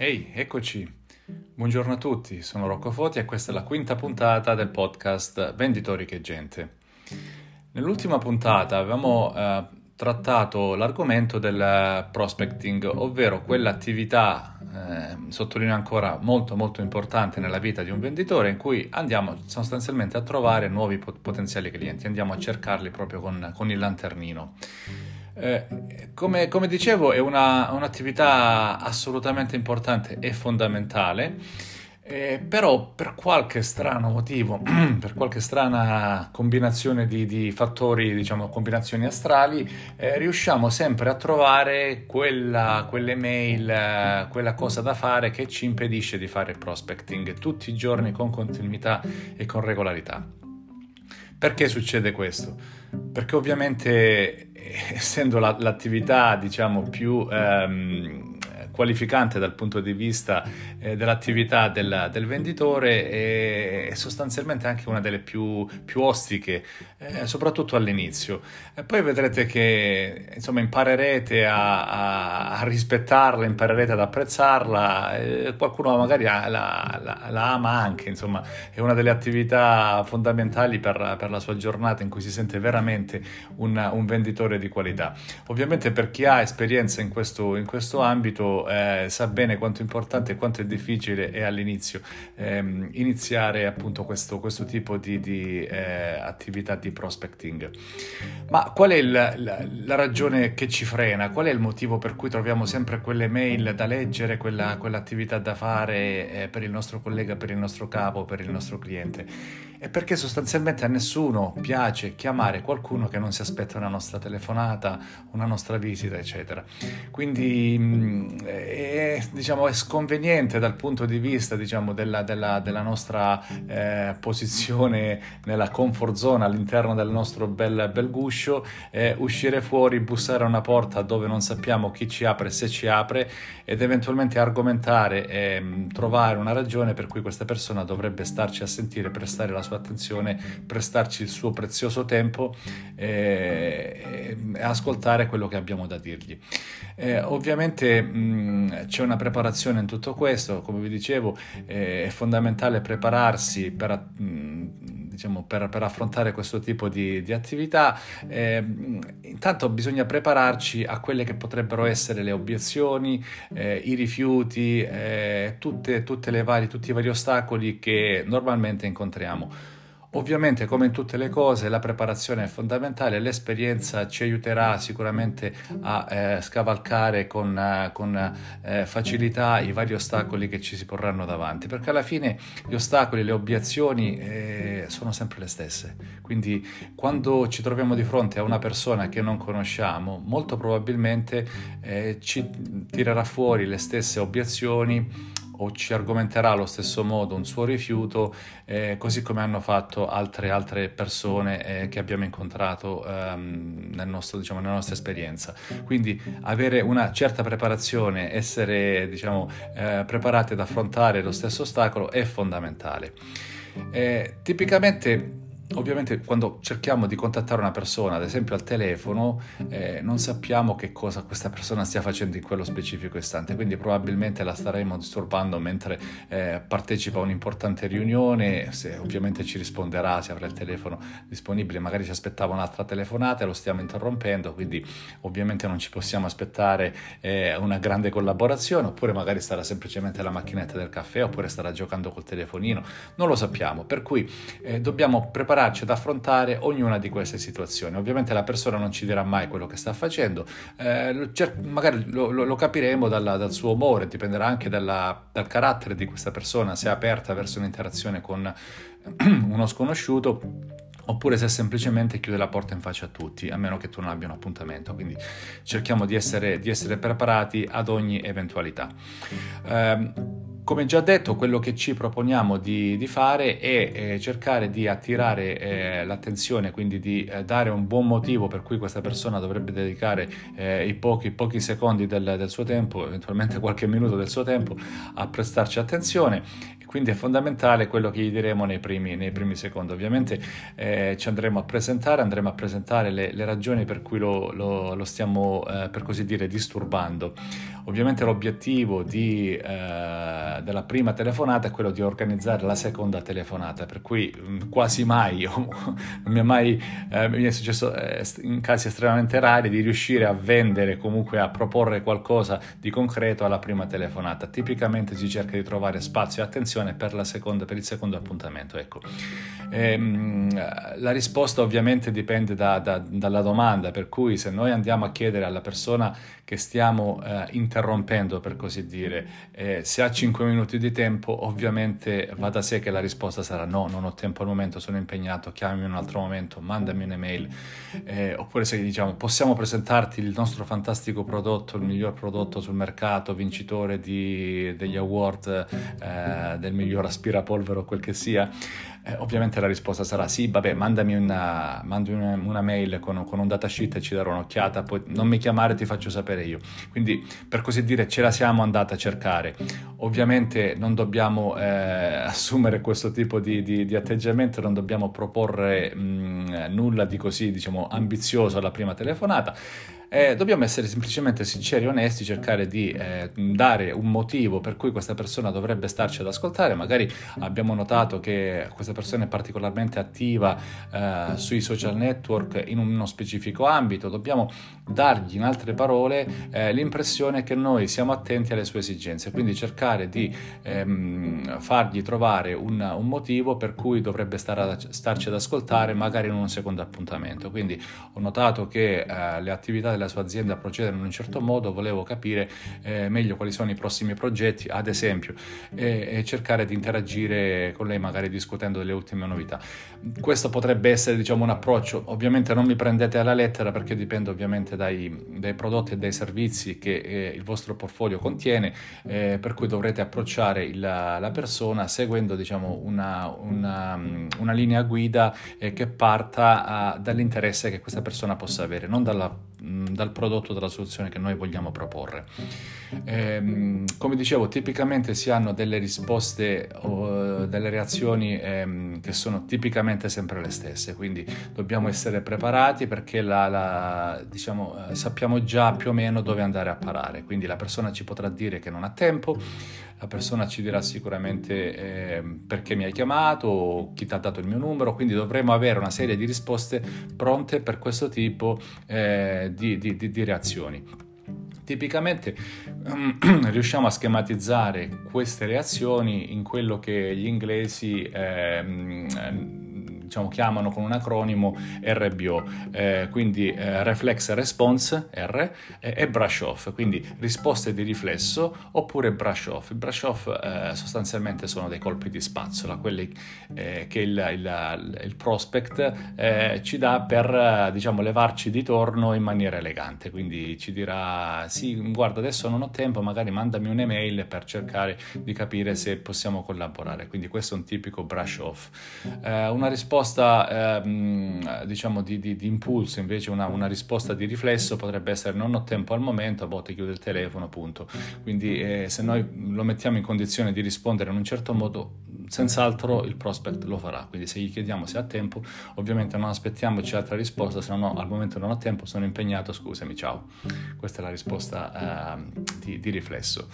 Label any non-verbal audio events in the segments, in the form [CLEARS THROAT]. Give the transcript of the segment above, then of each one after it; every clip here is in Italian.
Ehi, eccoci. Buongiorno a tutti, sono Rocco Foti e questa è la quinta puntata del podcast Venditori che gente. Nell'ultima puntata avevamo eh, trattato l'argomento del prospecting, ovvero quell'attività, eh, sottolineo ancora, molto molto importante nella vita di un venditore in cui andiamo sostanzialmente a trovare nuovi potenziali clienti, andiamo a cercarli proprio con, con il lanternino. Eh, come, come, dicevo, è una, un'attività assolutamente importante e fondamentale, eh, però per qualche strano motivo, [CLEARS THROAT] per qualche strana combinazione di, di fattori, diciamo combinazioni astrali, eh, riusciamo sempre a trovare quella, quell'email, quella cosa da fare che ci impedisce di fare prospecting tutti i giorni con continuità e con regolarità. Perché succede questo? Perché ovviamente [LAUGHS] essendo la, l'attività diciamo più ehm, qualificante dal punto di vista eh, dell'attività del, del venditore e, sostanzialmente anche una delle più, più ostiche, eh, soprattutto all'inizio. E poi vedrete che insomma imparerete a, a, a rispettarla, imparerete ad apprezzarla, eh, qualcuno magari la, la, la, ama anche, insomma è una delle attività fondamentali per, per la sua giornata in cui si sente veramente un, un venditore di qualità. Ovviamente per chi ha esperienza in questo, in questo ambito eh, sa bene quanto è importante e quanto è difficile è all'inizio ehm, iniziare appunto questo, questo tipo di, di eh, attività di prospecting. Ma qual è il, la, la, ragione che ci frena? Qual è il motivo per cui troviamo sempre quelle mail da leggere, quella, quell'attività da fare eh, per il nostro collega, per il nostro capo, per il nostro cliente? È perché sostanzialmente a nessuno piace chiamare qualcuno che non si aspetta una nostra telefonata, una nostra visita, eccetera. Quindi mh, è, diciamo, è, sconveniente dal punto di vista diciamo, della, della, della, nostra eh, posizione nella comfort zone all'interno del nostro bel, bel guscio, eh, uscire fuori, bussare a una porta dove non sappiamo chi ci apre, se ci apre ed eventualmente argomentare e trovare una ragione per cui questa persona dovrebbe starci a sentire, prestare la sua attenzione, prestarci il suo prezioso tempo e, e ascoltare quello che abbiamo da dirgli. Eh, ovviamente mh, c'è una preparazione in tutto questo, come vi dicevo, eh, è fondamentale prepararsi per... Mh, diciamo, per, per, affrontare questo tipo di, di attività, eh, intanto bisogna prepararci a quelle che potrebbero essere le obiezioni, eh, i rifiuti, eh, tutte, tutte le varie, tutti i vari ostacoli che normalmente incontriamo. Ovviamente, come in tutte le cose, la preparazione è fondamentale, l'esperienza ci aiuterà sicuramente a eh, scavalcare con, eh, con eh, facilità i vari ostacoli che ci si porranno davanti, perché alla fine gli ostacoli, le obiezioni eh, sono sempre le stesse. Quindi, quando ci troviamo di fronte a una persona che non conosciamo, molto probabilmente eh, ci tirerà fuori le stesse obiezioni o ci argomenterà allo stesso modo un suo rifiuto, eh, così come hanno fatto altre, altre persone eh, che abbiamo incontrato ehm, nel nostro, diciamo, nella nostra esperienza. Quindi avere una certa preparazione, essere diciamo, eh, preparati ad affrontare lo stesso ostacolo è fondamentale. Eh, tipicamente Ovviamente quando cerchiamo di contattare una persona, ad esempio al telefono, eh, non sappiamo che cosa questa persona stia facendo in quello specifico istante, quindi probabilmente la staremo disturbando mentre eh, partecipa a un'importante riunione, se ovviamente ci risponderà, se avrà il telefono disponibile, magari ci aspettava un'altra telefonata e lo stiamo interrompendo, quindi ovviamente non ci possiamo aspettare eh, una grande collaborazione, oppure magari starà semplicemente alla macchinetta del caffè, oppure starà giocando col telefonino, non lo sappiamo, per cui eh, dobbiamo preparare prepararci ad affrontare ognuna di queste situazioni. Ovviamente la persona non ci dirà mai quello che sta facendo, eh, magari lo, lo, lo capiremo dalla, dal suo umore, dipenderà anche dalla, dal carattere di questa persona, se è aperta verso un'interazione con [CLEARS THROAT] uno sconosciuto oppure se semplicemente chiude la porta in faccia a tutti, a meno che tu non abbia un appuntamento. Quindi cerchiamo di essere, di essere preparati ad ogni eventualità. Eh, come già detto, quello che ci proponiamo di, di fare è eh, cercare di attirare eh, l'attenzione, quindi di eh, dare un buon motivo per cui questa persona dovrebbe dedicare eh, i pochi, pochi secondi del, del, suo tempo, eventualmente [LAUGHS] qualche minuto del suo tempo, a prestarci attenzione. Quindi è fondamentale quello che gli diremo nei primi, nei primi secondi. Ovviamente eh, ci andremo a presentare, andremo a presentare le, le ragioni per cui lo, lo, lo stiamo, eh, per così dire, disturbando. Ovviamente l'obiettivo di, eh, della prima telefonata è quello di organizzare la seconda telefonata, per cui mh, mm, quasi mai, [LAUGHS] non mi è mai eh, mi è successo eh, in casi estremamente rari di riuscire a vendere, comunque a proporre qualcosa di concreto alla prima telefonata. Tipicamente si cerca di trovare spazio e attenzione per, seconda, per il secondo appuntamento. Ecco. Ehm, la risposta ovviamente dipende da, da, dalla domanda, per cui se noi andiamo a chiedere alla persona che stiamo eh, interrompendo, per così dire, eh, se ha 5 minuti di tempo, ovviamente va da sé che la risposta sarà no, non ho tempo al momento, sono impegnato, chiamami un altro momento, mandami un'email, eh, oppure se diciamo possiamo presentarti il nostro fantastico prodotto, il miglior prodotto sul mercato, vincitore di, degli award eh, del miglior aspirapolvere o quel che sia, eh, ovviamente la risposta sarà sì, vabbè, mandami una, mandi una, una mail con, con, un datasheet e ci darò un'occhiata, poi non mi chiamare, ti faccio sapere io. Quindi, per così dire, ce la siamo andata a cercare. Ovviamente non dobbiamo eh, [LAUGHS] assumere questo tipo di, di, di, atteggiamento, non dobbiamo proporre mh, nulla di così, diciamo, ambizioso alla prima telefonata eh, dobbiamo essere semplicemente sinceri e onesti, cercare di eh, dare un motivo per cui questa persona dovrebbe starci ad ascoltare. Magari abbiamo notato che questa persona è particolarmente attiva eh, sui social network in uno specifico ambito. Dobbiamo dargli, in altre parole, eh, l'impressione che noi siamo attenti alle sue esigenze, quindi cercare di ehm, fargli trovare un, un, motivo per cui dovrebbe ad, starci ad ascoltare, magari in un secondo appuntamento. Quindi ho notato che eh, le attività della sua azienda procedono in un certo modo, volevo capire eh, meglio quali sono i prossimi progetti, ad esempio, e, e, cercare di interagire con lei magari discutendo delle ultime novità. Questo potrebbe essere diciamo, un approccio, ovviamente non mi prendete alla lettera perché dipende ovviamente dai, dai prodotti e dai servizi che eh, il vostro portfolio contiene, eh, per cui dovrete approcciare il, la persona seguendo diciamo, una, una, una, linea guida eh, che parta uh, dall'interesse che questa persona possa avere, non dalla dal prodotto, dalla soluzione che noi vogliamo proporre. Eh, come dicevo, tipicamente si hanno delle risposte o delle reazioni ehm, che sono tipicamente sempre le stesse, quindi dobbiamo essere preparati perché la, la, diciamo, eh, sappiamo già più o meno dove andare a parare, quindi la persona ci potrà dire che non ha tempo, la persona ci dirà sicuramente eh, perché mi hai chiamato chi ti ha dato il mio numero, quindi dovremo avere una serie di risposte pronte per questo tipo eh, di, di, di, di reazioni. Tipicamente [CLEARS THROAT] riusciamo a schematizzare queste reazioni in quello che gli inglesi eh, diciamo, chiamano con un acronimo RBO, eh, quindi eh, Reflex Response R eh, e Brush Off, quindi risposte di riflesso oppure Brush Off. Il Brush Off eh, sostanzialmente sono dei colpi di spazzola, quelli eh, che il, il, il prospect eh, ci dà per diciamo, levarci di torno in maniera elegante, quindi ci dirà sì, guarda adesso non ho tempo, magari mandami un'email per cercare di capire se possiamo collaborare, quindi questo è un tipico brush off. una risposta risposta ehm, diciamo di, di, di, impulso, invece una, una, risposta di riflesso potrebbe essere non ho tempo al momento, a volte chiude il telefono, appunto. Quindi eh, se noi lo mettiamo in condizione di rispondere in un certo modo, senz'altro il prospect lo farà. Quindi se gli chiediamo se ha tempo, ovviamente non aspettiamoci altra risposta, se no al momento non ho tempo, sono impegnato, scusami, ciao. Questa è la risposta eh, di, di, riflesso.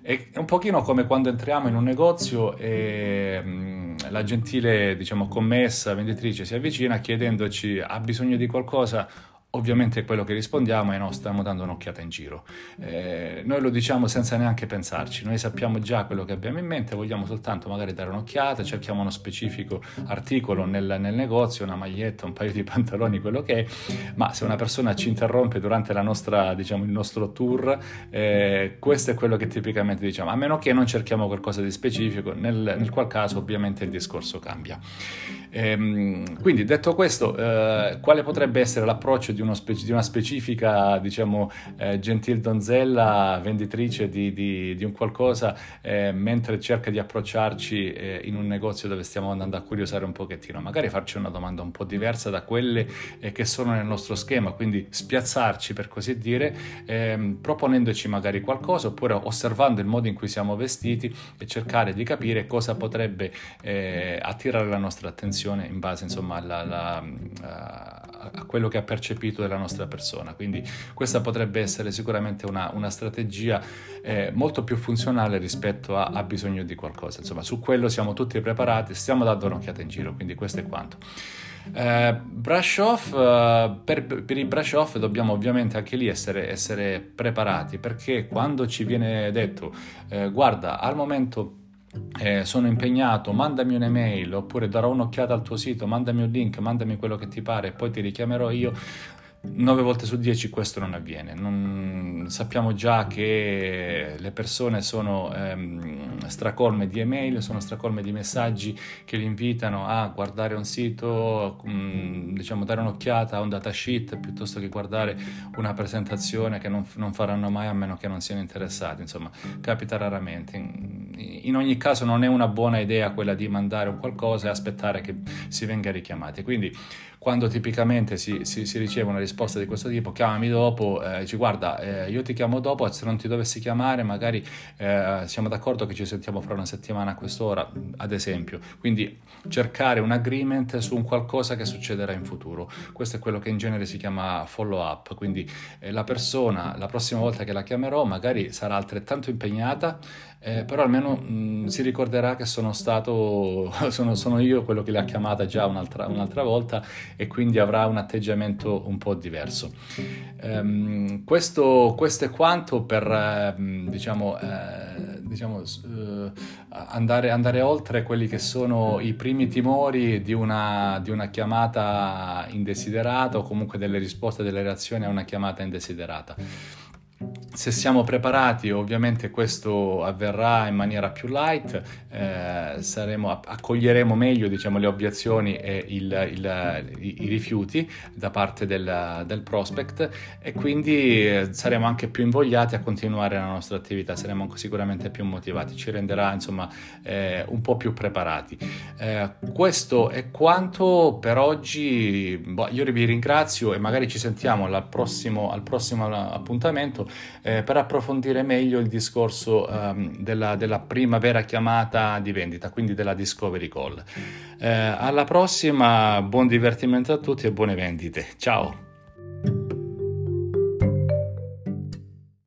È un pochino come quando entriamo in un negozio e mm, la gentile, diciamo, commessa, venditrice si avvicina chiedendoci ha bisogno di qualcosa Ovviamente quello che rispondiamo è no, stiamo dando un'occhiata in giro. Eh, noi lo diciamo senza neanche pensarci, noi sappiamo già quello che abbiamo in mente, vogliamo soltanto magari dare un'occhiata, cerchiamo uno specifico articolo nel, nel negozio, una maglietta, un paio di [LAUGHS] pantaloni, quello che è, ma se una persona ci interrompe durante nostra, diciamo, il nostro tour, eh, questo è quello che tipicamente diciamo, a meno che non cerchiamo qualcosa di specifico, nel, nel qual caso ovviamente il discorso cambia. Eh, quindi detto questo, eh, quale potrebbe essere l'approccio di di, speci- di una specifica, diciamo, eh, gentil donzella venditrice di, di, di un qualcosa eh, mentre cerca di approcciarci eh, in un negozio dove stiamo andando a curiosare un pochettino. Magari farci una domanda un po' diversa da quelle eh, che sono nel nostro schema, quindi spiazzarci per così dire, ehm, proponendoci magari qualcosa oppure osservando il modo in cui siamo vestiti e cercare di capire cosa potrebbe eh, attirare la nostra attenzione in base insomma alla, alla, a, a, quello che ha percepito della nostra persona. Quindi questa potrebbe essere sicuramente una, una strategia eh, molto più funzionale rispetto a, a bisogno di qualcosa. Insomma, su quello siamo tutti preparati, stiamo dando un'occhiata in giro, quindi questo è quanto. Eh, brush off, eh, per, per, i brush off dobbiamo ovviamente anche lì essere, essere preparati perché quando ci viene detto eh, guarda al momento eh, sono impegnato, mandami un'email oppure darò un'occhiata al tuo sito, mandami un link, mandami quello che ti pare e poi ti richiamerò io. 9 volte su 10 questo non avviene. Non, sappiamo già che le persone sono ehm, stracolme di email, sono stracolme di messaggi che li invitano a guardare un sito, mm, diciamo dare un'occhiata a un datasheet piuttosto che guardare una presentazione che non, non, faranno mai a meno che non siano interessati. Insomma, capita raramente. In, ogni caso non è una buona idea quella di mandare un qualcosa e aspettare che si venga richiamati. Quindi quando tipicamente si, si, si, riceve una risposta di questo tipo, chiamami dopo, eh, dici guarda, eh, io ti chiamo dopo, se non ti dovessi chiamare magari eh, siamo d'accordo che ci sentiamo fra una settimana a quest'ora, ad esempio. Quindi cercare un agreement su un qualcosa che succederà in futuro. Questo è quello che in genere si chiama follow up, quindi eh, la persona la prossima volta che la chiamerò magari sarà altrettanto impegnata, eh, però almeno mh, mm, si ricorderà che sono stato, [LAUGHS] sono, sono, io quello che l'ha chiamata già un'altra, un'altra volta e quindi avrà un atteggiamento un po' diverso. Um, questo, questo, è quanto per uh, diciamo, uh, diciamo uh, andare, andare, oltre quelli che sono i primi timori di una, di una chiamata indesiderata o comunque delle risposte, delle reazioni a una chiamata indesiderata se siamo preparati, ovviamente questo avverrà in maniera più light, eh, saremo, accoglieremo meglio diciamo, le obiezioni e il, il, i, i, rifiuti da parte del, del, prospect e quindi eh, saremo anche più invogliati a continuare la nostra attività, saremo sicuramente più motivati, ci renderà insomma eh, un po' più preparati. Eh, questo è quanto per oggi, boh, io vi ringrazio e magari ci sentiamo prossimo, al prossimo appuntamento eh, per approfondire meglio il discorso um, della, della, prima vera chiamata di vendita, quindi della discovery call. Eh, alla prossima, buon divertimento a tutti e buone vendite. Ciao!